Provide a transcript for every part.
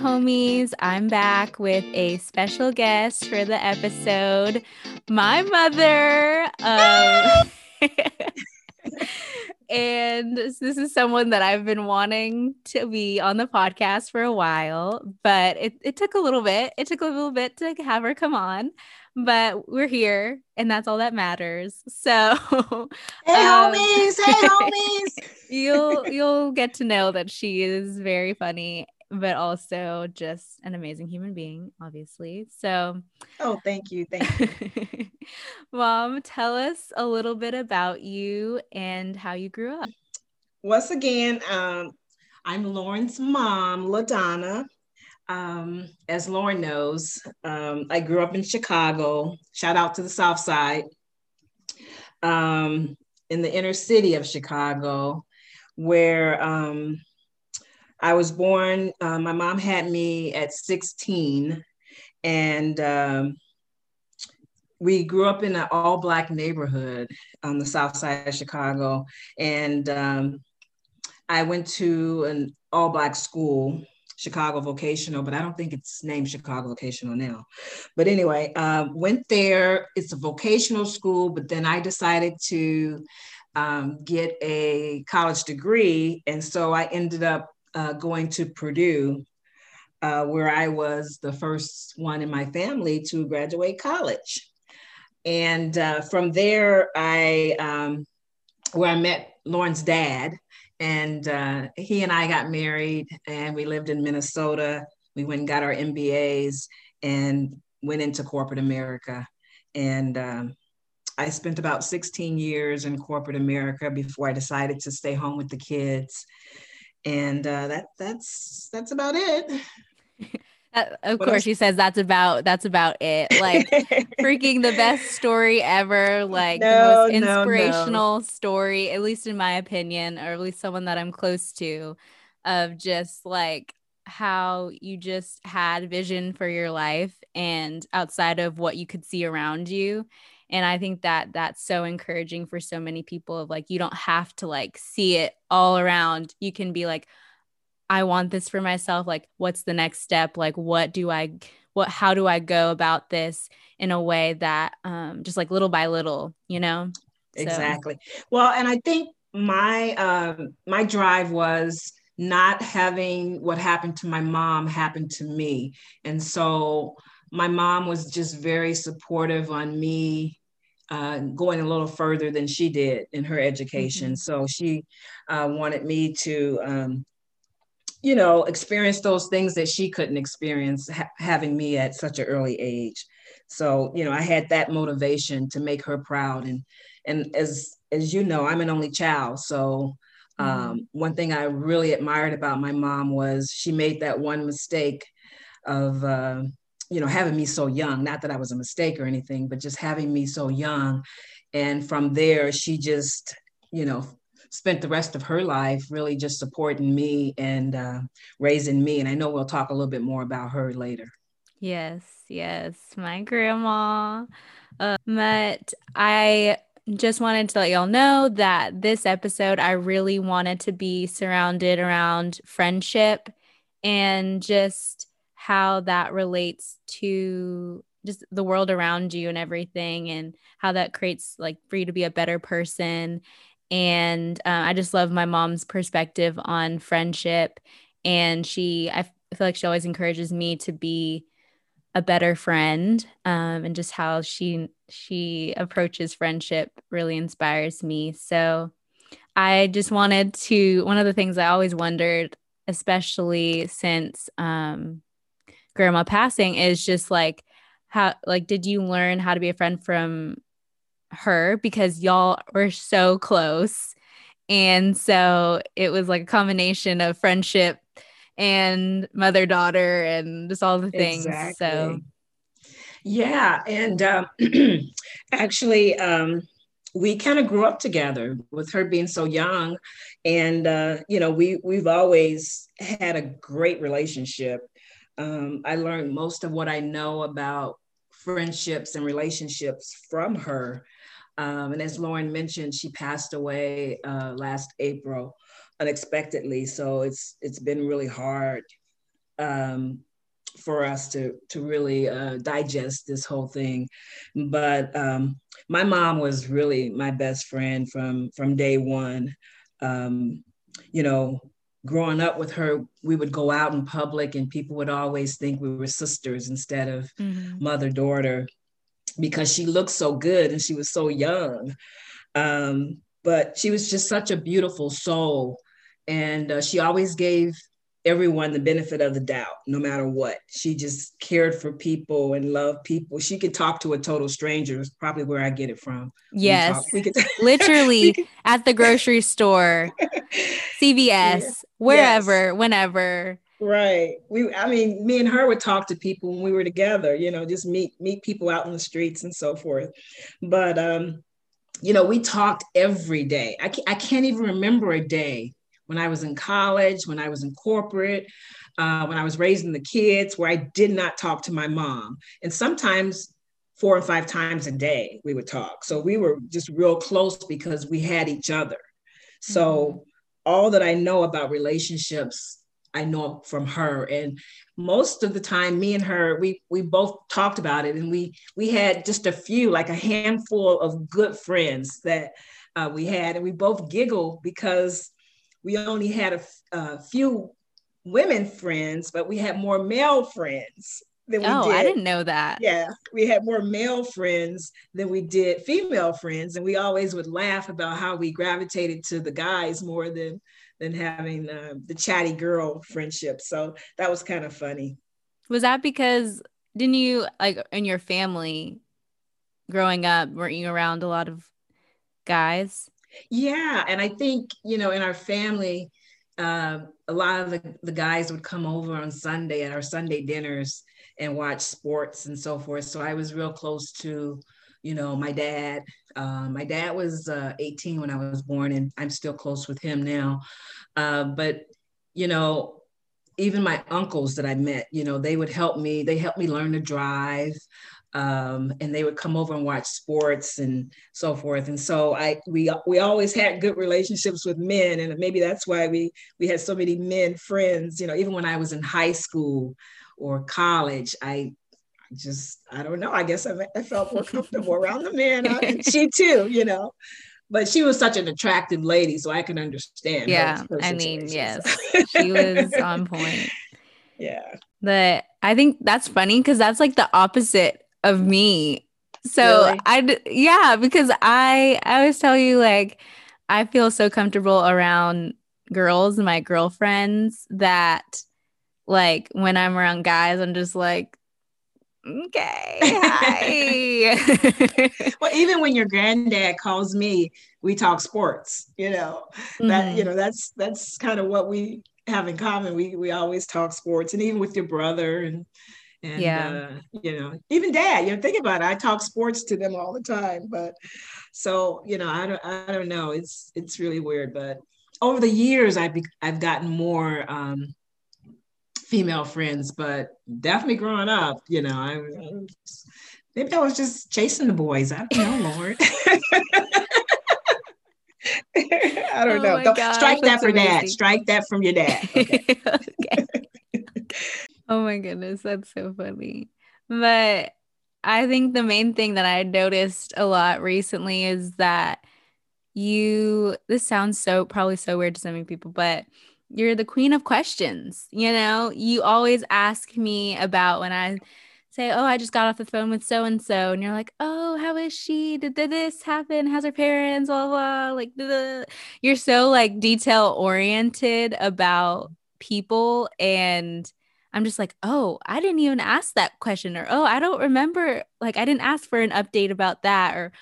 homies. I'm back with a special guest for the episode, my mother. Um, and this is someone that I've been wanting to be on the podcast for a while, but it, it took a little bit. It took a little bit to have her come on, but we're here and that's all that matters. So Hey um, homies, hey homies. you'll you'll get to know that she is very funny but also just an amazing human being, obviously. So, oh, thank you. Thank you. Mom, tell us a little bit about you and how you grew up. Once again, um, I'm Lauren's mom, LaDonna. Um, as Lauren knows, um, I grew up in Chicago. Shout out to the South Side. Um, in the inner city of Chicago, where um, I was born, uh, my mom had me at 16, and um, we grew up in an all Black neighborhood on the south side of Chicago. And um, I went to an all Black school. Chicago Vocational, but I don't think it's named Chicago Vocational now. But anyway, uh, went there. It's a vocational school, but then I decided to um, get a college degree. And so I ended up uh, going to Purdue, uh, where I was the first one in my family to graduate college. And uh, from there, I um, where I met Lauren's dad, and uh, he and I got married, and we lived in Minnesota. We went and got our MBAs, and went into corporate America. And um, I spent about 16 years in corporate America before I decided to stay home with the kids and uh, that that's that's about it. Uh, of what course, else? she says that's about that's about it. Like freaking the best story ever. Like no, the most inspirational no, no. story, at least in my opinion, or at least someone that I'm close to, of just like how you just had vision for your life and outside of what you could see around you and i think that that's so encouraging for so many people of like you don't have to like see it all around. You can be like i want this for myself. Like what's the next step? Like what do i what how do i go about this in a way that um just like little by little you know? Exactly. So. well and i think my um my drive was not having what happened to my mom happen to me. And so my mom was just very supportive on me uh, going a little further than she did in her education. Mm-hmm. So she uh, wanted me to, um, you know, experience those things that she couldn't experience ha- having me at such an early age. So you know, I had that motivation to make her proud, and and as as you know, I'm an only child, so. Um, mm-hmm. one thing I really admired about my mom was she made that one mistake of uh, you know, having me so young, not that I was a mistake or anything, but just having me so young. And from there, she just, you know, spent the rest of her life really just supporting me and uh, raising me. And I know we'll talk a little bit more about her later. Yes, yes, my grandma. Uh, but I just wanted to let y'all know that this episode, I really wanted to be surrounded around friendship and just how that relates to just the world around you and everything and how that creates like for you to be a better person. And uh, i just love my mom's perspective on friendship. And she i feel like she always encourages me to be a better friend um, and just how she she approaches friendship really inspires me. So i just wanted to one of the things i always wondered especially since um, grandma passing is just like how like did you learn how to be a friend from her? Because y'all were so close. And so it was like a combination of friendship and mother daughter and just all the things. Exactly. so yeah and um, actually um, we kind of grew up together with her being so young. And uh, you know we we've always had a great relationship um, I learned most of what I know about friendships and relationships from her. Um, and as Lauren mentioned, she passed away uh, last April unexpectedly. So it's it's been really hard um, for us to to really uh, digest this whole thing. But um, my mom was really my best friend from from day one. Um, you know, growing up with her, we would go out in public, and people would always think we were sisters instead of mm-hmm. mother daughter because she looked so good and she was so young. Um, but she was just such a beautiful soul, and uh, she always gave everyone the benefit of the doubt, no matter what. She just cared for people and loved people. She could talk to a total stranger, is probably where I get it from. Yes. We, we literally at the grocery store, CVS, yeah. wherever, yes. whenever. Right. We I mean, me and her would talk to people when we were together, you know, just meet meet people out in the streets and so forth. But um, you know, we talked every day. I can't, I can't even remember a day when I was in college, when I was in corporate, uh, when I was raising the kids, where I did not talk to my mom. And sometimes four or five times a day we would talk. So we were just real close because we had each other. So mm-hmm. all that I know about relationships, I know from her. And most of the time, me and her, we we both talked about it, and we we had just a few, like a handful of good friends that uh, we had, and we both giggle because we only had a, a few women friends, but we had more male friends than we oh, did. I didn't know that. Yeah, we had more male friends than we did female friends, and we always would laugh about how we gravitated to the guys more than than having uh, the chatty girl friendship. So that was kind of funny. Was that because didn't you like in your family growing up? Weren't you around a lot of guys? Yeah, and I think you know in our family, uh, a lot of the, the guys would come over on Sunday at our Sunday dinners and watch sports and so forth. So I was real close to, you know, my dad. Uh, my dad was uh, 18 when I was born, and I'm still close with him now. Uh, but you know, even my uncles that I met, you know, they would help me. They helped me learn to drive um, and they would come over and watch sports and so forth. And so I we we always had good relationships with men, and maybe that's why we we had so many men friends. You know, even when I was in high school or college, I just I don't know. I guess I, I felt more comfortable around the men, and she too. You know. But she was such an attractive lady, so I can understand. Yeah, I mean, yes, she was on point. Yeah. But I think that's funny because that's like the opposite of me. So really? I yeah, because I I always tell you like I feel so comfortable around girls, and my girlfriends that like when I'm around guys, I'm just like okay hi well even when your granddad calls me we talk sports you know that mm-hmm. you know that's that's kind of what we have in common we we always talk sports and even with your brother and and yeah. Uh, you know, even dad, you know, think about it. I talk sports to them all the time, but so you know, I don't I don't know. It's it's really weird, but over the years I've be, I've gotten more um female friends, but definitely growing up, you know, I, I was, maybe I was just chasing the boys. I don't know, Lord. I don't oh know. Gosh, strike that for amazing. dad. Strike that from your dad. Okay. okay. Oh my goodness, that's so funny. But I think the main thing that I noticed a lot recently is that you this sounds so probably so weird to so many people, but you're the queen of questions. You know, you always ask me about when I say, Oh, I just got off the phone with so and so. And you're like, Oh, how is she? Did, did this happen? How's her parents? Blah, blah. Like, blah. you're so like detail oriented about people. And I'm just like, oh, I didn't even ask that question, or oh, I don't remember, like, I didn't ask for an update about that, or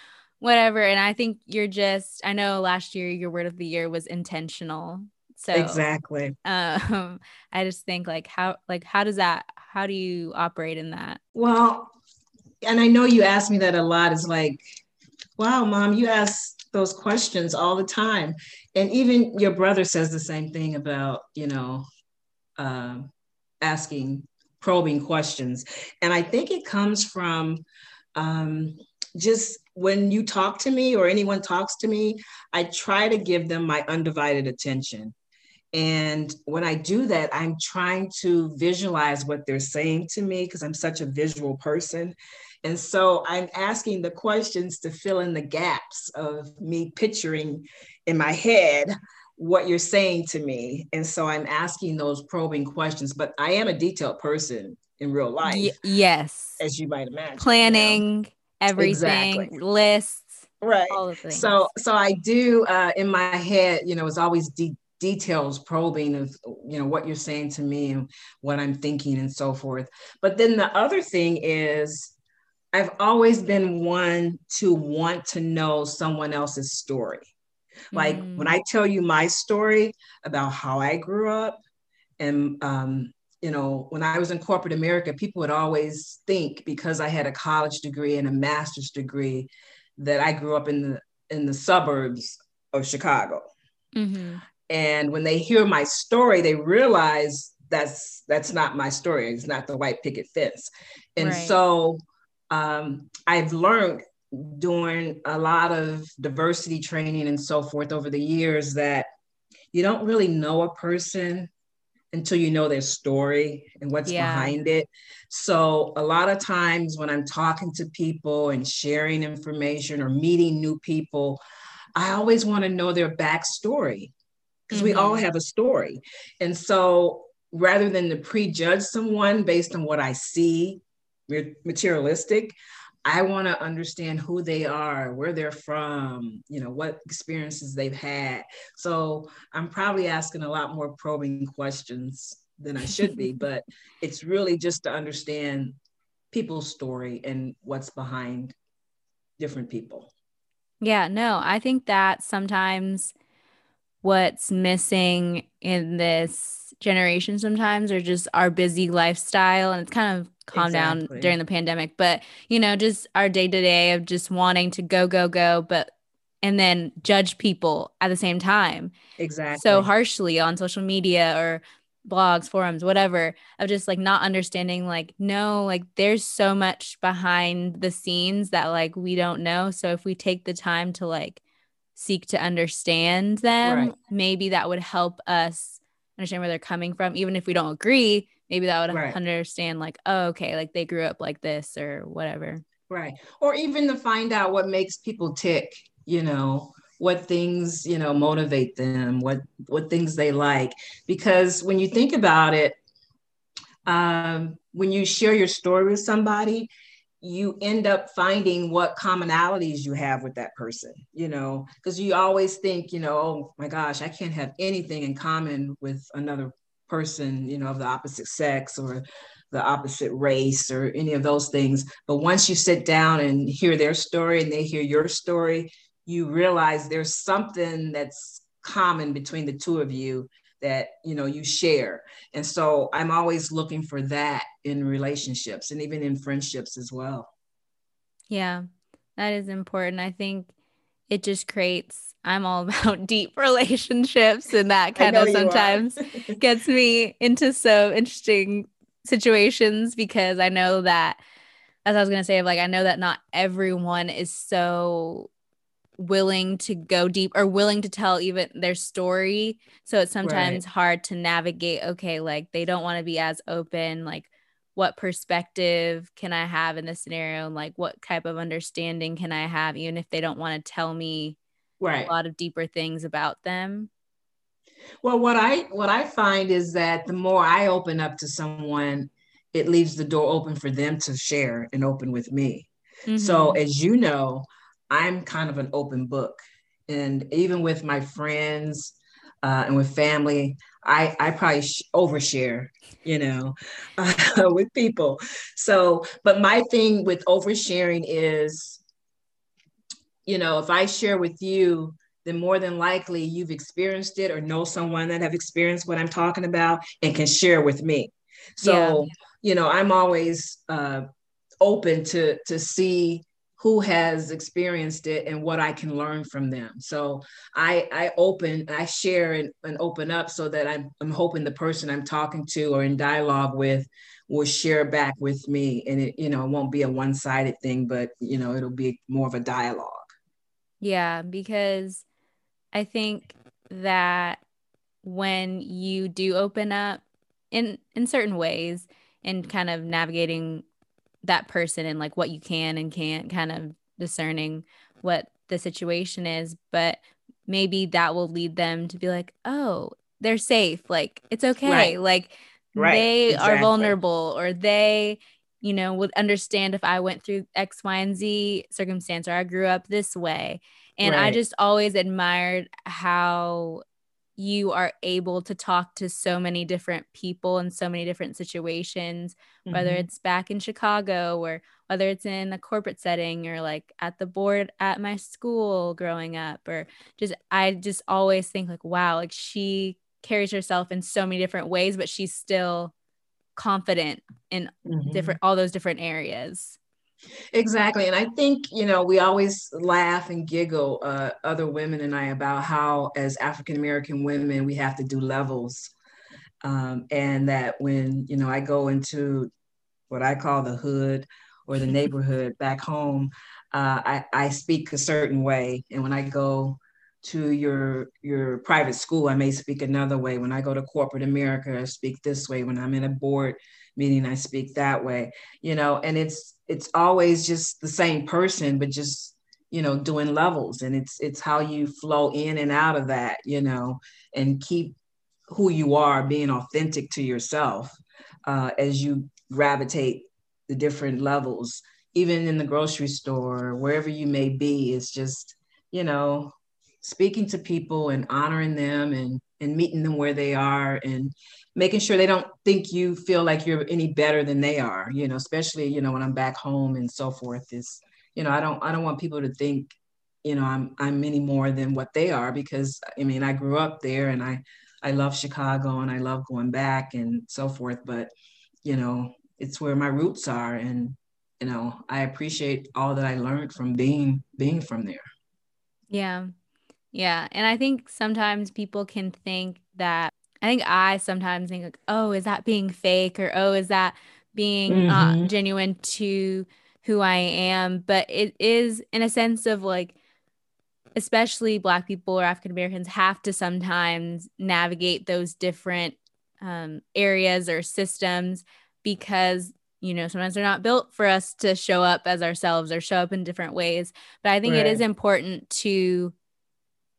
whatever. And I think you're just, I know last year your word of the year was intentional. So exactly. Um, I just think like how like how does that how do you operate in that? Well, and I know you ask me that a lot. Is like, wow, mom, you ask those questions all the time, and even your brother says the same thing about you know um, asking probing questions. And I think it comes from um, just when you talk to me or anyone talks to me, I try to give them my undivided attention. And when I do that, I'm trying to visualize what they're saying to me because I'm such a visual person. And so I'm asking the questions to fill in the gaps of me picturing in my head what you're saying to me. And so I'm asking those probing questions, but I am a detailed person in real life. Y- yes. As you might imagine. Planning you know? everything, exactly. lists. Right. All the things. So so I do uh, in my head, you know, it's always de- details probing of you know what you're saying to me and what I'm thinking and so forth. But then the other thing is I've always been one to want to know someone else's story. Like mm. when I tell you my story about how I grew up, and um, you know, when I was in corporate America, people would always think because I had a college degree and a master's degree that I grew up in the in the suburbs of Chicago. Mm-hmm. And when they hear my story, they realize that's that's not my story. It's not the white picket fence. And right. so um, I've learned doing a lot of diversity training and so forth over the years that you don't really know a person until you know their story and what's yeah. behind it. So, a lot of times when I'm talking to people and sharing information or meeting new people, I always want to know their backstory because mm-hmm. we all mm-hmm. have a story. And so, rather than to prejudge someone based on what I see, materialistic, I want to understand who they are, where they're from, you know, what experiences they've had. So I'm probably asking a lot more probing questions than I should be, but it's really just to understand people's story and what's behind different people. Yeah, no, I think that sometimes what's missing in this generation sometimes are just our busy lifestyle and it's kind of calm exactly. down during the pandemic but you know just our day to day of just wanting to go go go but and then judge people at the same time exactly so harshly on social media or blogs forums whatever of just like not understanding like no like there's so much behind the scenes that like we don't know so if we take the time to like seek to understand them right. maybe that would help us understand where they're coming from even if we don't agree maybe that would right. understand like oh okay like they grew up like this or whatever. Right. Or even to find out what makes people tick you know what things you know motivate them what what things they like. Because when you think about it um, when you share your story with somebody you end up finding what commonalities you have with that person you know because you always think you know oh my gosh i can't have anything in common with another person, you know, of the opposite sex or the opposite race or any of those things. But once you sit down and hear their story and they hear your story, you realize there's something that's common between the two of you that you know you share and so i'm always looking for that in relationships and even in friendships as well yeah that is important i think it just creates I'm all about deep relationships, and that kind of sometimes gets me into so interesting situations because I know that, as I was going to say, like, I know that not everyone is so willing to go deep or willing to tell even their story. So it's sometimes right. hard to navigate. Okay, like they don't want to be as open, like, what perspective can I have in this scenario? And like, what type of understanding can I have, even if they don't want to tell me right. a lot of deeper things about them well what i what i find is that the more i open up to someone it leaves the door open for them to share and open with me mm-hmm. so as you know i'm kind of an open book and even with my friends uh, and with family i i probably sh- overshare you know uh, with people so but my thing with oversharing is you know, if I share with you, then more than likely you've experienced it or know someone that have experienced what I'm talking about and can share with me. So, yeah. you know, I'm always uh, open to to see who has experienced it and what I can learn from them. So I I open, I share and, and open up so that I'm I'm hoping the person I'm talking to or in dialogue with will share back with me and it, you know, it won't be a one-sided thing, but you know, it'll be more of a dialogue. Yeah, because I think that when you do open up in in certain ways and kind of navigating that person and like what you can and can't kind of discerning what the situation is but maybe that will lead them to be like oh they're safe like it's okay right. like right. they exactly. are vulnerable or they you know would understand if i went through x y and z circumstance or i grew up this way and right. i just always admired how you are able to talk to so many different people in so many different situations, mm-hmm. whether it's back in Chicago or whether it's in a corporate setting or like at the board at my school growing up, or just, I just always think like, wow, like she carries herself in so many different ways, but she's still confident in mm-hmm. different, all those different areas. Exactly. And I think, you know, we always laugh and giggle, uh, other women and I, about how, as African American women, we have to do levels. Um, and that when, you know, I go into what I call the hood or the neighborhood back home, uh, I, I speak a certain way. And when I go to your your private school, I may speak another way. When I go to corporate America, I speak this way. When I'm in a board meeting, I speak that way. You know, and it's it's always just the same person, but just you know doing levels, and it's it's how you flow in and out of that, you know, and keep who you are, being authentic to yourself uh, as you gravitate the different levels, even in the grocery store, wherever you may be. It's just you know speaking to people and honoring them and and meeting them where they are and making sure they don't think you feel like you're any better than they are you know especially you know when i'm back home and so forth is you know i don't i don't want people to think you know i'm i'm any more than what they are because i mean i grew up there and i i love chicago and i love going back and so forth but you know it's where my roots are and you know i appreciate all that i learned from being being from there. Yeah yeah. And I think sometimes people can think that, I think I sometimes think, like, oh, is that being fake? Or, oh, is that being mm-hmm. uh, genuine to who I am? But it is in a sense of like, especially Black people or African Americans have to sometimes navigate those different um, areas or systems because you know sometimes they're not built for us to show up as ourselves or show up in different ways but i think right. it is important to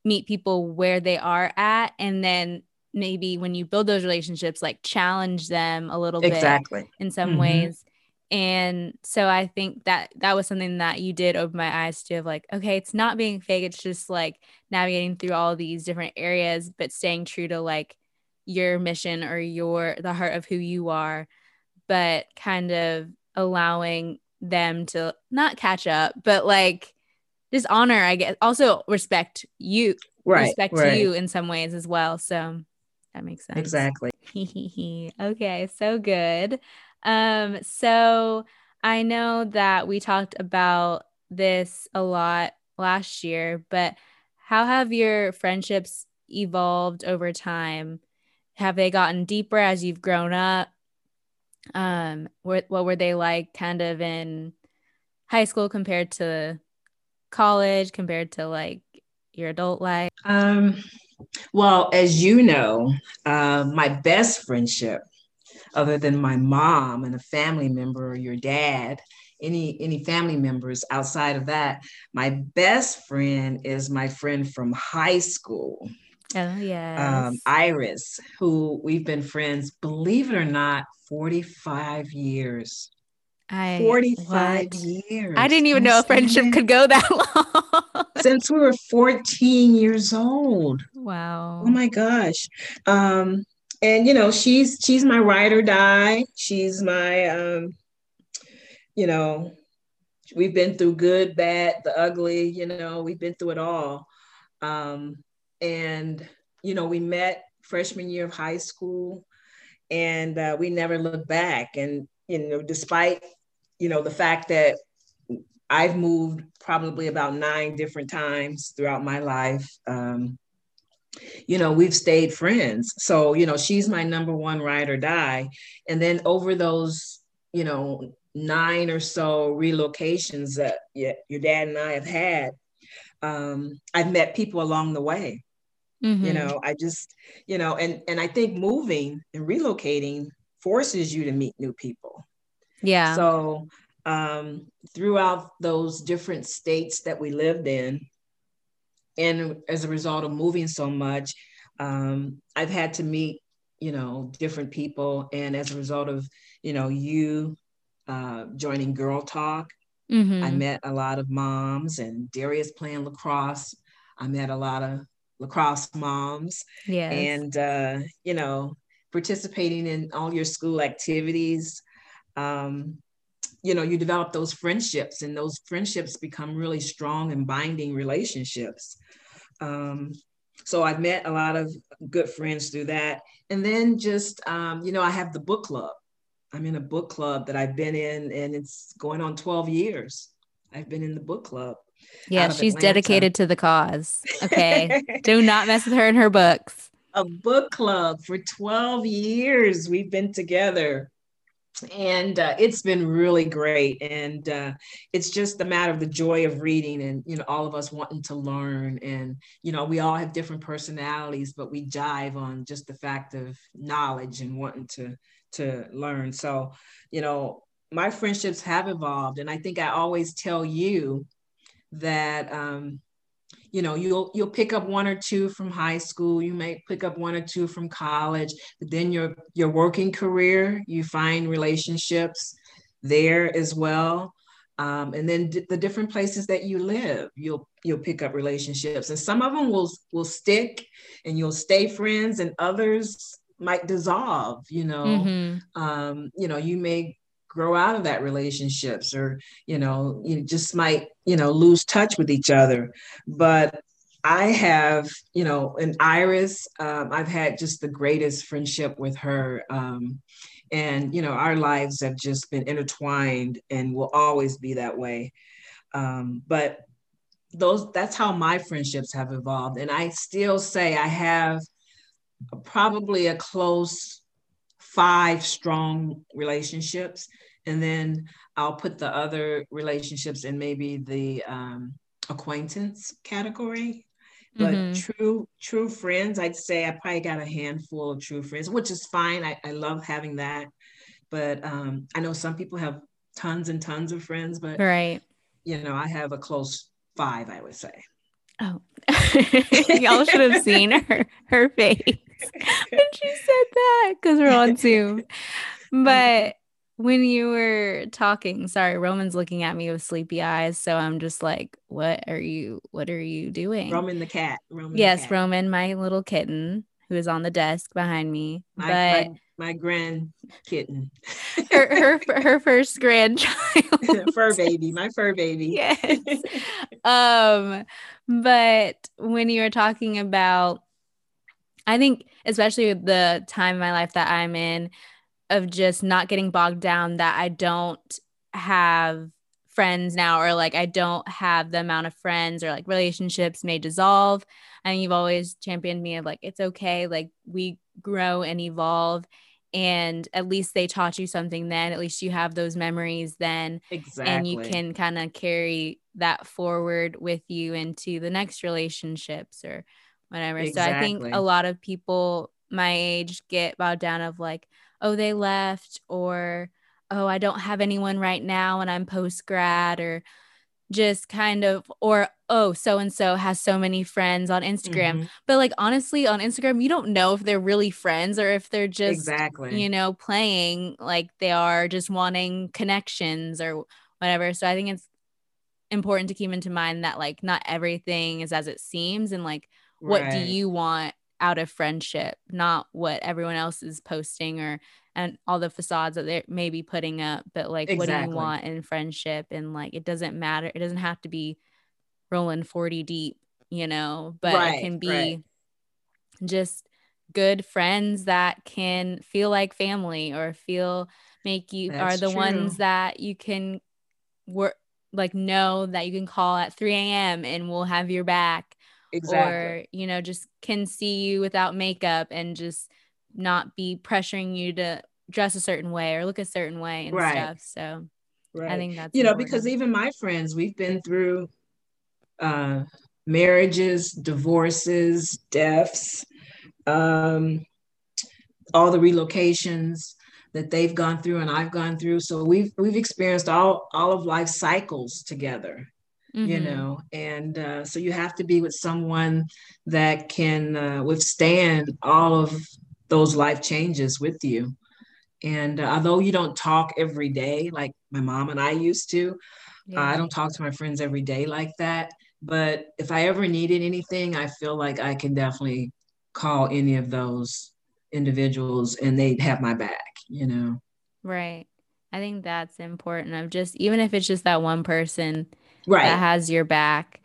meet people where they are at and then maybe when you build those relationships like challenge them a little exactly. bit in some mm-hmm. ways and so i think that that was something that you did open my eyes to of like okay it's not being fake it's just like navigating through all these different areas but staying true to like your mission or your the heart of who you are but kind of allowing them to not catch up but like just honor, I guess. Also respect you, right, respect right. you in some ways as well. So that makes sense. Exactly. okay, so good. Um, so I know that we talked about this a lot last year, but how have your friendships evolved over time? Have they gotten deeper as you've grown up? Um, what what were they like kind of in high school compared to college compared to like your adult life? Um, well, as you know, uh, my best friendship, other than my mom and a family member or your dad, any any family members outside of that, my best friend is my friend from high school. Oh yeah, um, Iris, who we've been friends, believe it or not, forty five years. I 45 what? years. I didn't even know a friendship could go that long. Since we were 14 years old. Wow. Oh my gosh. Um, and you know, she's she's my ride or die. She's my um, you know, we've been through good, bad, the ugly, you know, we've been through it all. Um, and you know, we met freshman year of high school and uh, we never looked back. And you know, despite you know, the fact that I've moved probably about nine different times throughout my life. Um, you know, we've stayed friends. So, you know, she's my number one ride or die. And then over those, you know, nine or so relocations that your dad and I have had, um, I've met people along the way. Mm-hmm. You know, I just, you know, and and I think moving and relocating forces you to meet new people. Yeah. So um, throughout those different states that we lived in, and as a result of moving so much, um, I've had to meet, you know, different people. And as a result of, you know, you uh, joining Girl Talk, mm-hmm. I met a lot of moms and Darius playing lacrosse. I met a lot of lacrosse moms. Yeah. And, uh, you know, participating in all your school activities. Um, you know, you develop those friendships, and those friendships become really strong and binding relationships. Um, so I've met a lot of good friends through that. And then just, um, you know, I have the book club. I'm in a book club that I've been in, and it's going on 12 years. I've been in the book club. Yeah, she's Atlanta. dedicated to the cause. Okay. Do not mess with her and her books. A book club for 12 years. We've been together and uh, it's been really great and uh, it's just a matter of the joy of reading and you know all of us wanting to learn. And you know we all have different personalities but we jive on just the fact of knowledge and wanting to to learn. So you know my friendships have evolved and i think i always tell you that um, you know you'll you'll pick up one or two from high school you may pick up one or two from college but then your your working career you find relationships there as well. Um, and then d- the different places that you live you'll you'll pick up relationships. And some of them will will stick and you'll stay friends and others might dissolve you know. Mm-hmm. um, you know you may grow out of that relationships or you know you just might you know lose touch with each other. But i have you know an iris um, i've had just the greatest friendship with her um, and you know our lives have just been intertwined and will always be that way. Um, but those that's how my friendships have evolved. And i still say i have probably a close five strong relationships and then i'll put the other relationships in maybe the um, acquaintance category. But mm-hmm. true true friends i'd say i probably got a handful of true friends which is fine. I, I love having that. But um, i know some people have tons and tons of friends but right. you know i have a close five i would say. Oh. Y'all should have seen her her face when she said that because we're on zoom but when you were talking, sorry, Roman's looking at me with sleepy eyes. So I'm just like, what are you, what are you doing? Roman the cat. Roman yes, cat. Roman, my little kitten who is on the desk behind me. My, but my, my grand kitten. her, her, her first grandchild. fur baby, my fur baby. Yes. um, but when you were talking about, I think, especially with the time in my life that I'm in, of just not getting bogged down that I don't have friends now or like I don't have the amount of friends or like relationships may dissolve. And you've always championed me of like it's okay, like we grow and evolve and at least they taught you something then at least you have those memories then exactly and you can kind of carry that forward with you into the next relationships or whatever exactly. so i think a lot of people my age get bowed down of like oh, they left, or oh, I don't have anyone right now and I'm post grad, or just kind of, or oh, so and so has so many friends on Instagram. Mm-hmm. But like, honestly, on Instagram, you don't know if they're really friends or if they're just, exactly, you know, playing like they are just wanting connections or whatever. So I think it's important to keep into mind that like not everything is as it seems and like what right. do you want out of friendship, not what everyone else is posting or and all the facades that they may be putting up, but like exactly. what do you want in friendship? And like it doesn't matter. It doesn't have to be rolling 40 deep, you know, but right, it can be right. just good friends that can feel like family or feel make you That's are the true. ones that you can work like know that you can call at 3 a.m. and we'll have your back exactly. or you know just can see you without makeup and just not be pressuring you to dress a certain way or look a certain way and right. stuff so right. i think that's you know because even my friends we've been through uh marriages, divorces, deaths, um, all the relocations that they've gone through and I've gone through. So we've we've experienced all all of life cycles together, mm-hmm. you know. And uh, so you have to be with someone that can uh, withstand all of those life changes with you. And uh, although you don't talk every day like my mom and I used to, yeah. I don't talk to my friends every day like that. But if I ever needed anything, I feel like I can definitely call any of those individuals and they'd have my back, you know? Right. I think that's important of just even if it's just that one person right. that has your back,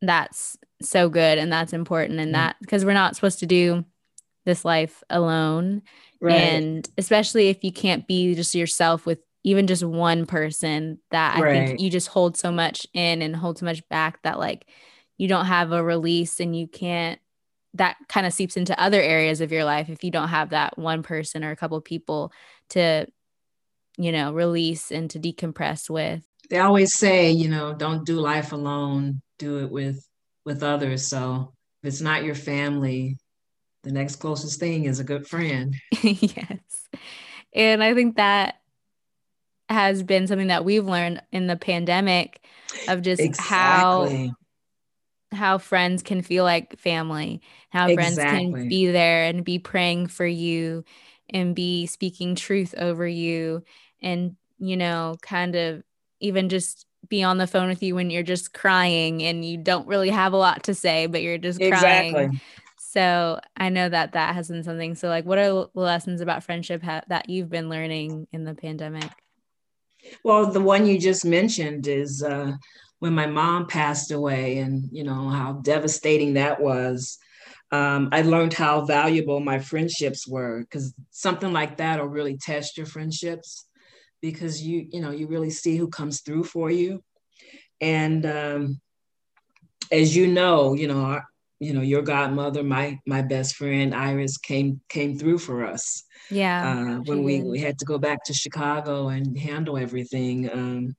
that's so good and that's important and mm-hmm. that because we're not supposed to do this life alone. Right. And especially if you can't be just yourself with even just one person that I right. think you just hold so much in and hold so much back that like you don't have a release and you can't that kind of seeps into other areas of your life if you don't have that one person or a couple people to you know release and to decompress with they always say you know don't do life alone do it with with others so if it's not your family the next closest thing is a good friend yes and i think that has been something that we've learned in the pandemic of just exactly. how how friends can feel like family, how exactly. friends can be there and be praying for you and be speaking truth over you and you know kind of even just be on the phone with you when you're just crying and you don't really have a lot to say but you're just exactly. crying so i know that that has been something. So like what are the lessons about friendship ha- that you've been learning in the pandemic? Well the one you just mentioned is uh when my mom passed away and you know how devastating that was. Um, i learned how valuable my friendships were because something like that will really test your friendships because you you know you really see who comes through for you. And um, as you know you know our, you know your godmother my my best friend iris came came through for us. Yeah uh, when we, we had to go back to chicago and handle everything um,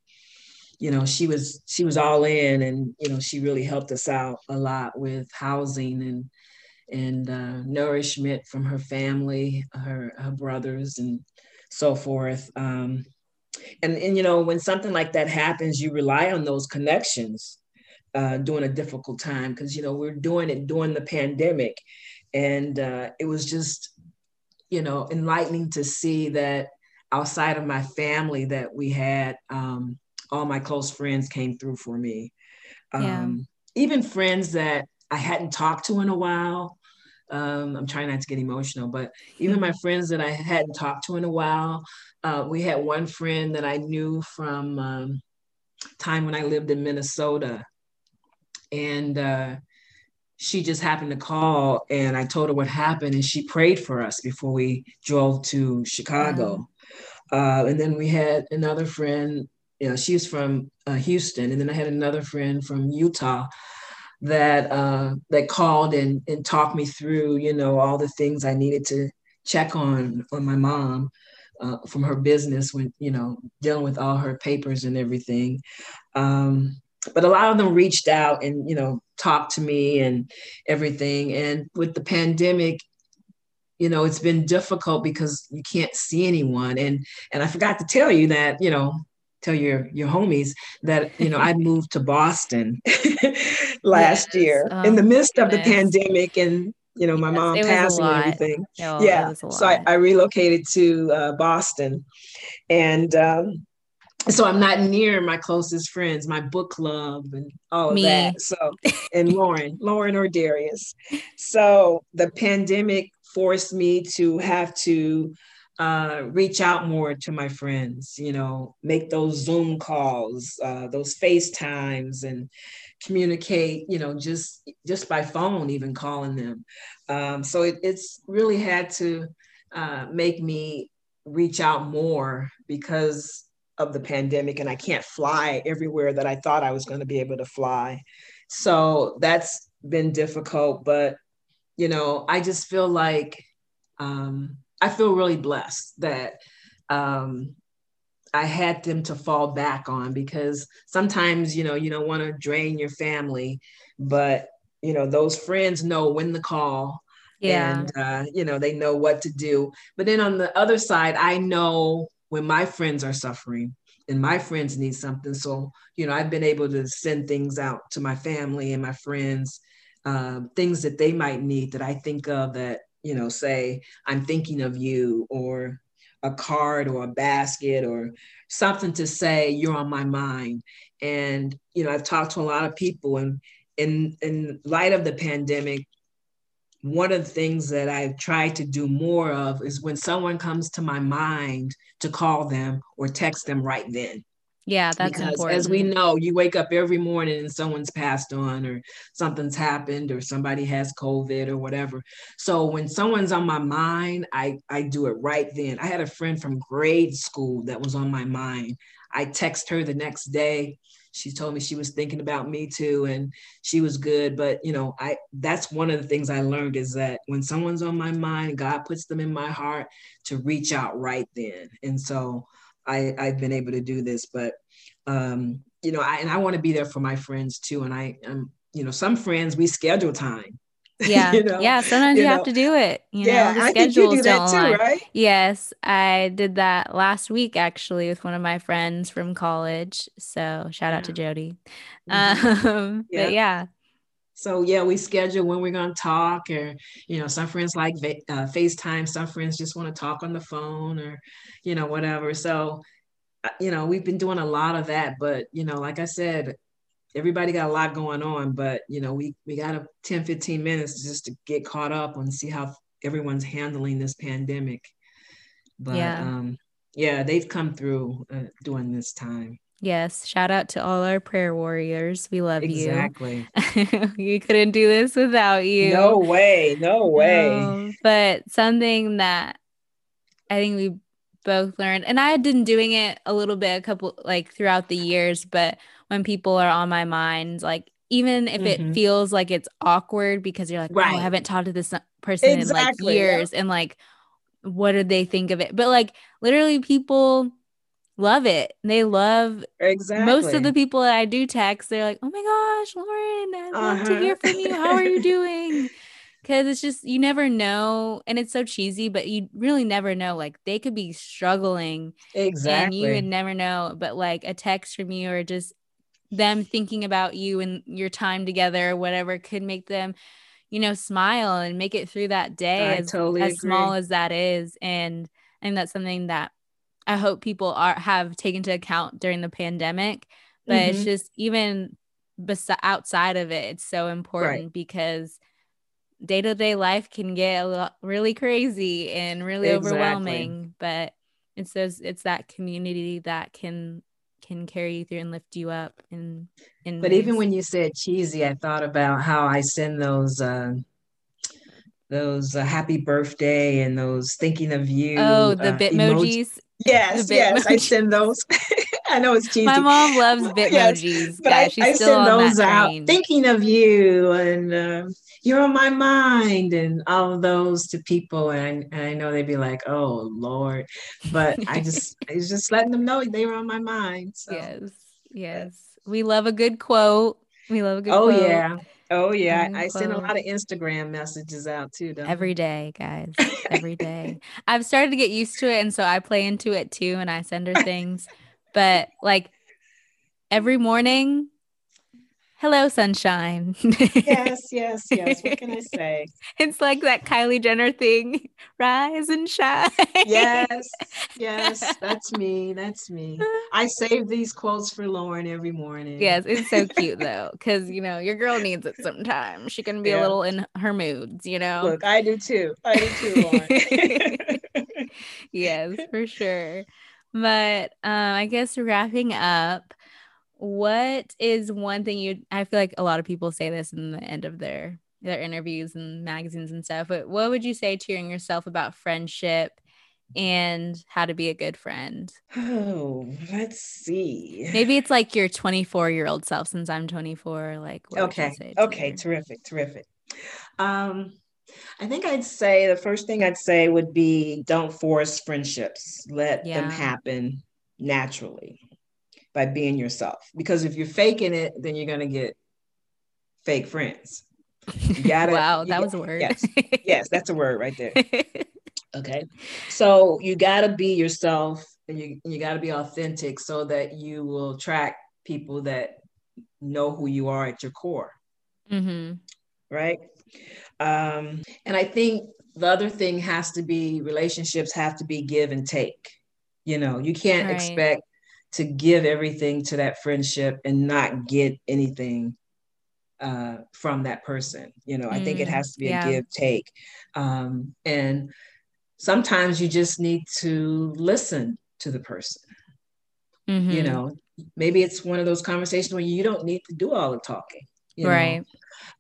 you know she was she was all in and you know she really helped us out a lot with housing and and uh, nourishment from her family her her brothers and so forth um, and and you know when something like that happens you rely on those connections uh, during a difficult time because you know we're doing it during the pandemic and uh, it was just you know enlightening to see that outside of my family that we had um, all my close friends came through for me. Yeah. Um, even friends that I hadn't talked to in a while. Um, I'm trying not to get emotional, but even my friends that I hadn't talked to in a while. Uh, we had one friend that I knew from um, time when I lived in Minnesota, and uh, she just happened to call, and I told her what happened, and she prayed for us before we drove to Chicago. Uh, and then we had another friend you know, she's from uh, Houston, and then I had another friend from Utah that uh, that called and and talked me through, you know, all the things I needed to check on on my mom uh, from her business when you know dealing with all her papers and everything. Um, but a lot of them reached out and you know talked to me and everything. And with the pandemic, you know it's been difficult because you can't see anyone and and i forgot to tell you that you know tell your your homies that you know I moved to Boston last yes. year oh, in the midst of the pandemic and you know my yes, mom passing and everything. Oh, yeah, so I, I, relocated to uh, Boston, and um, so I'm not near my closest friends, my book club and all of Me. that. So and Lauren, Lauren or Darius. So the pandemic forced me to have to uh, reach out more to my friends, you know, make those Zoom calls, uh, those FaceTimes and communicate, you know, just just by phone, even calling them. Um, so it, it's really had to uh, make me reach out more because of the pandemic and I can't fly everywhere that I thought I was going to be able to fly. So that's been difficult, but you know, I just feel like um, I feel really blessed that um, I had them to fall back on because sometimes, you know, you don't want to drain your family, but you know, those friends know when to call. Yeah. And uh, you know, they know what to do. But then on the other side, I know when my friends are suffering and my friends need something. So, you know, I've been able to send things out to my family and my friends, uh, things that they might need that I think of that, you know, say, I'm thinking of you or a card or a basket or something to say you're on my mind. And you know i've talked to a lot of people and in in light of the pandemic one of the things that i've tried to do more of is when someone comes to my mind to call them or text them right then yeah, that's because important. As we know, you wake up every morning and someone's passed on, or something's happened, or somebody has COVID or whatever. So when someone's on my mind, I I do it right then. I had a friend from grade school that was on my mind. I text her the next day. She told me she was thinking about me too, and she was good. But you know, I that's one of the things I learned is that when someone's on my mind, God puts them in my heart to reach out right then. And so I, I've been able to do this, but um, you know, I, and I want to be there for my friends too. And I, um, you know, some friends we schedule time. Yeah, you know? yeah. Sometimes you, you know? have to do it. You yeah, know, the schedules do don't too, right? Yes, I did that last week actually with one of my friends from college. So shout yeah. out to Jody. Mm-hmm. Um, yeah. But yeah, so yeah, we schedule when we're going to talk, or you know, some friends like uh, FaceTime. Some friends just want to talk on the phone, or you know, whatever. So, uh, you know, we've been doing a lot of that. But you know, like I said, everybody got a lot going on. But you know, we we got a 10, 15 minutes just to get caught up and see how everyone's handling this pandemic. But yeah, um, yeah they've come through uh, during this time. Yes. Shout out to all our prayer warriors. We love exactly. you. Exactly. you couldn't do this without you. No way. No way. but something that I think we both learned, and I had been doing it a little bit, a couple like throughout the years, but when people are on my mind, like even if mm-hmm. it feels like it's awkward because you're like, right. oh, I haven't talked to this person exactly, in like years, yeah. and like, what did they think of it? But like, literally, people love it. They love exactly most of the people that I do text. They're like, "Oh my gosh, Lauren, I uh-huh. love to hear from you. How are you doing?" Because it's just you never know, and it's so cheesy, but you really never know. Like they could be struggling, exactly, and you would never know. But like a text from you or just them thinking about you and your time together, or whatever, could make them, you know, smile and make it through that day. I as, totally as small as that is, and and that's something that I hope people are have taken into account during the pandemic. But mm-hmm. it's just even bes- outside of it, it's so important right. because day to day life can get a lot, really crazy and really exactly. overwhelming. But it's those it's that community that can can carry you through and lift you up and in but ways. even when you said cheesy i thought about how i send those uh those uh, happy birthday and those thinking of you oh the uh, bitmojis Yes, yes, I send those. I know it's cheesy. My mom loves Bitmojis. yes, but I, I send those out thinking of you and uh, you're on my mind and all of those to people. And, and I know they'd be like, oh, Lord. But I just, I was just letting them know they were on my mind. So. Yes, yes. We love a good quote. We love a good oh, quote. yeah. Oh yeah, I send a lot of Instagram messages out too. Every day, guys. Every day. I've started to get used to it, and so I play into it too, and I send her things. but like every morning, hello sunshine. Yes yes yes. What can i say? It's like that kylie jenner thing rise and shine. Yes yes. That's me that's me. I save these quotes for lauren every morning. Yes it's so cute though because you know your girl needs it sometimes. She can be yeah. a little in her moods you know? Look i do too. I do too lauren. Yes for sure. But um i guess wrapping up what is one thing you I feel like a lot of people say this in the end of their their interviews and magazines and stuff, but what would you say to yourself about friendship and how to be a good friend? Oh, let's see. Maybe it's like your 24 year old self since I'm 24. Like, okay. Okay. Terrific. Terrific. Um, I think I'd say the first thing I'd say would be don't force friendships, let yeah. them happen naturally by being yourself. Because if you're faking it, then you're going to get fake friends. You gotta, wow, that was a word. Yes, yes, that's a word right there. Okay. So you got to be yourself and you, you got to be authentic so that you will attract people that know who you are at your core. Mm-hmm. Right. Um, and I think the other thing has to be relationships have to be give and take. You know, you can't right. expect to give everything to that friendship and not get anything uh, from that person. You know, I think it mm, has to be yeah. a give take. Um, and sometimes you just need to listen to the person. Mm-hmm. You know, maybe it's one of those conversations where you don't need to do all the talking. right.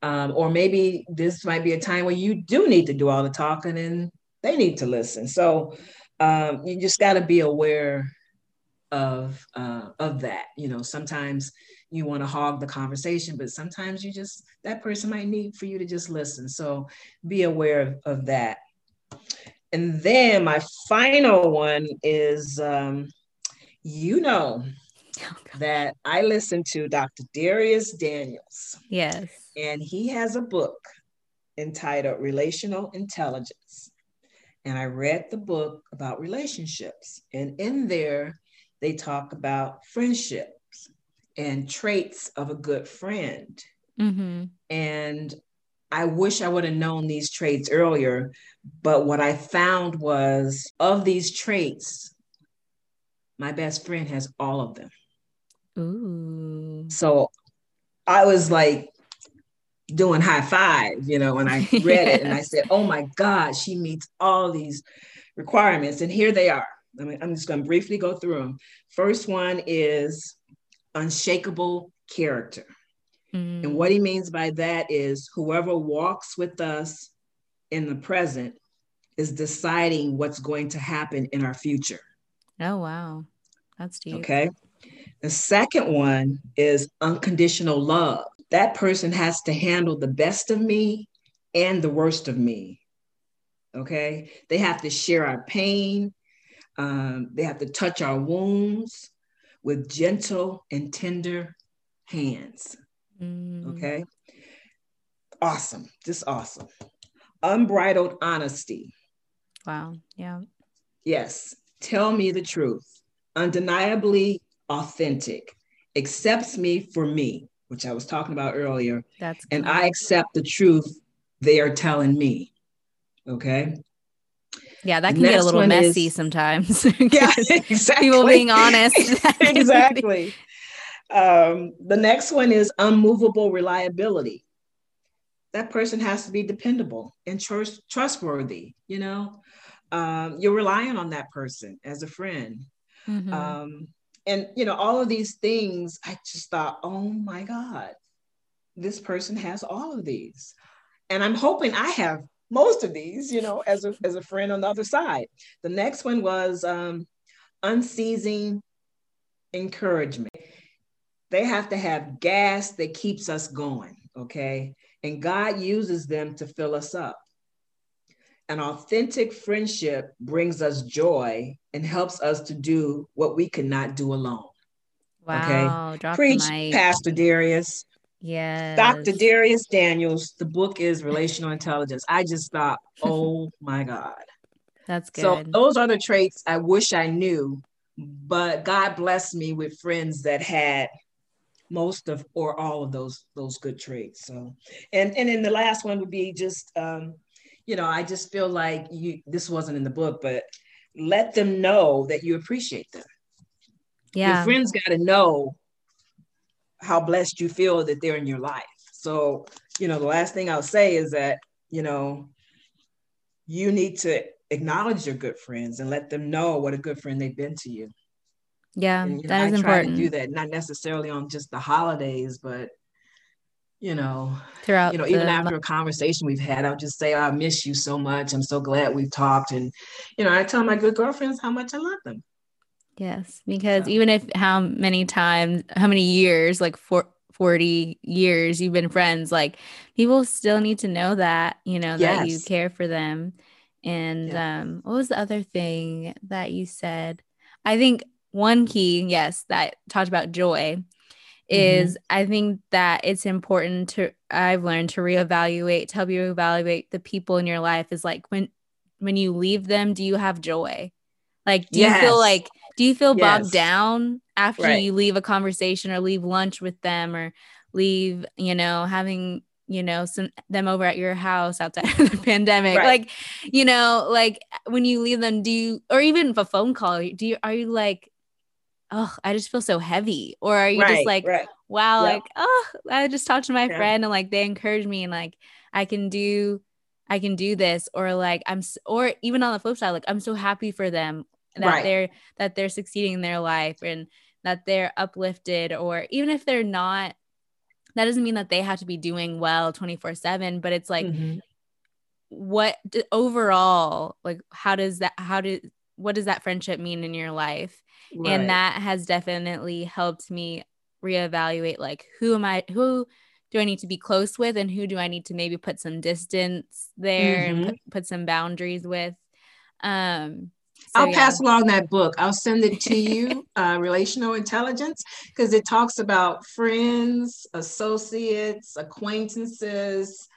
Um, or maybe this might be a time where you do need to do all the talking and they need to listen. So um, you just got to be aware of uh, of that. You know, sometimes you want to hog the conversation, but sometimes you just that person might need for you to just listen. So be aware of, of that. And then my final one is, um, you know, oh, that I listen to Dr. Dharius Daniels. Yes. And he has a book entitled Relational Intelligence. And I read the book about relationships. And in there, they talk about friendships and traits of a good friend. Mm-hmm. And I wish I would have known these traits earlier, but what I found was of these traits, my best friend has all of them. Ooh. So I was like doing high five, you know, when I read it and I said, oh my God, she meets all these requirements. And here they are. I mean, I'm just going to briefly go through them. First one is unshakable character. Mm. And what he means by that is whoever walks with us in the present is deciding what's going to happen in our future. Oh, wow. That's deep. Okay. The second one is unconditional love. That person has to handle the best of me and the worst of me. Okay. They have to share our pain. Um, they have to touch our wounds with gentle and tender hands. Mm. Okay. Awesome. Just awesome. Unbridled honesty. Wow. Yeah. Yes. Tell me the truth. Undeniably authentic. Accepts me for me, which I was talking about earlier. That's and I accept the truth they are telling me. Okay. Yeah, that can get a little messy is, sometimes. yeah, exactly. People being honest. exactly. Um, the next one is unmovable reliability. That person has to be dependable and trust, trustworthy. You know, um, you're relying on that person as a friend. Mm-hmm. Um, and you know, all of these things, I just thought, oh my God, this person has all of these. And I'm hoping I have most of these, you know, as a, as a friend on the other side. The next one was um, unceasing encouragement they have to have gas that keeps us going, okay? And God uses them to fill us up. An authentic friendship brings us joy and helps us to do what we could not do alone. Wow. Okay. Preach, Pastor Dharius. Yes. Dr. Dharius Daniels. The book is Relational Intelligence. I just thought, oh my God. That's good. So those are the traits I wish I knew, but God blessed me with friends that had most of or all of those those good traits so and and then the last one would be just um you know i just feel like you this wasn't in the book but let them know that you appreciate them yeah your friends got to know how blessed you feel that they're in your life so you know the last thing i'll say is that you know you need to acknowledge your good friends and let them know what a good friend they've been to you yeah, and, that know, is I important. Try to do that, not necessarily on just the holidays, but you know, throughout. You know, even after a conversation we've had, I'll just say, "I miss you so much. I'm so glad we've talked." And you know, I tell my good girlfriends how much I love them. Yes, because yeah. even if how many times, how many years, like for 40 years you've been friends, like people still need to know that, you know, yes. that you care for them. And yeah. um, what was the other thing that you said? I think one key, yes, that talked about joy is mm-hmm. I think that it's important to I've learned to reevaluate, to help you evaluate the people in your life is like when when you leave them, do you have joy? Like do yes. you feel like do you feel yes. bogged down after right. you leave a conversation or leave lunch with them or leave, you know, having you know some them over at your house outside of the pandemic right. like you know like when you leave them do you or even a phone call do you are you like oh i just feel so heavy or are you right, just like wow yep. like oh i just talked to my yeah. friend and like they encouraged me and like i can do i can do this or like i'm or even on the flip side like i'm so happy for them that they're that they're succeeding in their life and that they're uplifted or even if they're not that doesn't mean that they have to be doing well 24 7 but it's like mm-hmm. what overall like how does that how did what does that friendship mean in your life right. and that has definitely helped me reevaluate like who am i who do i need to be close with and who do i need to maybe put some distance there mm-hmm. and put, put some boundaries with um so, I'll yeah. pass along that book. I'll send it to you, uh, Relational Intelligence, because it talks about friends, associates, acquaintances.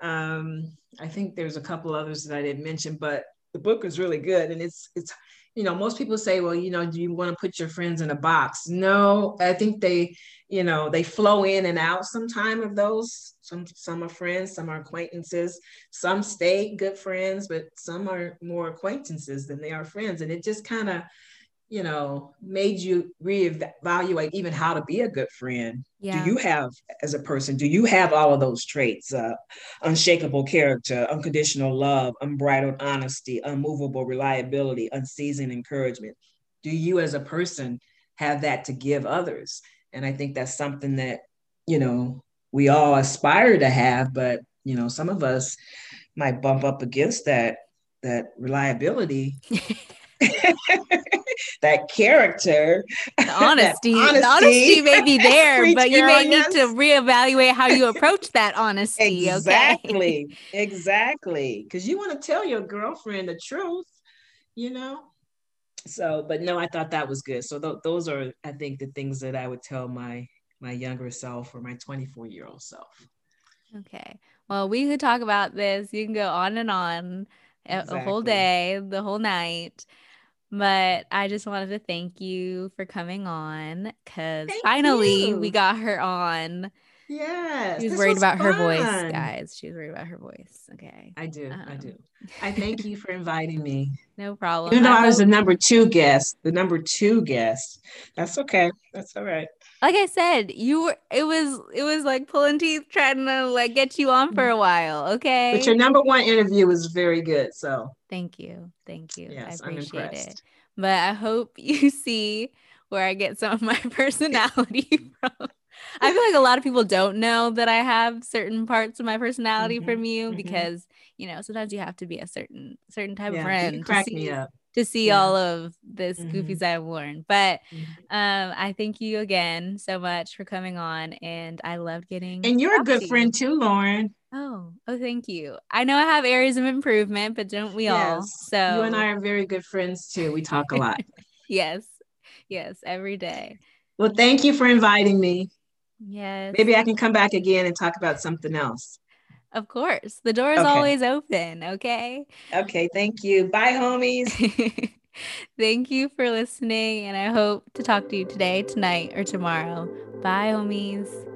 Um, I think there's a couple others that I didn't mention, but the book is really good, and it's it's you know most people say, well, you know, do you want to put your friends in a box? No, I think they you know they flow in and out sometime of those. Some some are friends some are acquaintances. Some stay good friends but some are more acquaintances than they are friends. And it just kind of you know made you reevaluate even how to be a good friend yeah. do you have as a person do you have all of those traits uh, unshakable character unconditional love unbridled honesty unmovable reliability unceasing encouragement do you as a person have that to give others and I think that's something that, you know, we all aspire to have, but you know, some of us might bump up against that that reliability. that character, the honesty, honesty. the honesty may be there, but you may need to reevaluate how you approach that honesty. Exactly, okay? exactly, because you want to tell your girlfriend the truth, you know so but no i thought that was good so th- those are i think the things that i would tell my my younger self or my 24 year old self okay well we could talk about this you can go on and on exactly. a whole day the whole night but I just wanted to thank you for coming on because finally you. we got her on. Yes. She was worried was about fun. her voice, guys. She was worried about her voice. Okay. I do. Um, I do. I thank you for inviting me. No problem. Even though I, I was the number two guest, the number two guest. That's okay. That's all right. Like I said, you were it was it was like pulling teeth trying to like get you on for a while. Okay. But your number one interview was very good. So thank you. Thank you. Yes, I appreciate it. But I hope you see where I get some of my personality from. I feel like a lot of people don't know that I have certain parts of my personality mm-hmm, from you mm-hmm. because you know sometimes you have to be a certain certain type yeah, of friend to see, to see yeah. all of this mm-hmm. goofies I've worn. But mm-hmm. um, I thank you again so much for coming on, and I loved getting. And you're a good friend too, Lauren. Oh, oh, thank you. I know I have areas of improvement, but don't we yes. all? So you and I are very good friends too. We talk a lot. yes, yes, every day. Well, thank you for inviting me. Yes. Maybe I can come back again and talk about something else. Of course. The door is okay. always open. Okay. Okay. Thank you. Bye, homies. thank you for listening. And I hope to talk to you today, tonight, or tomorrow. Bye, homies.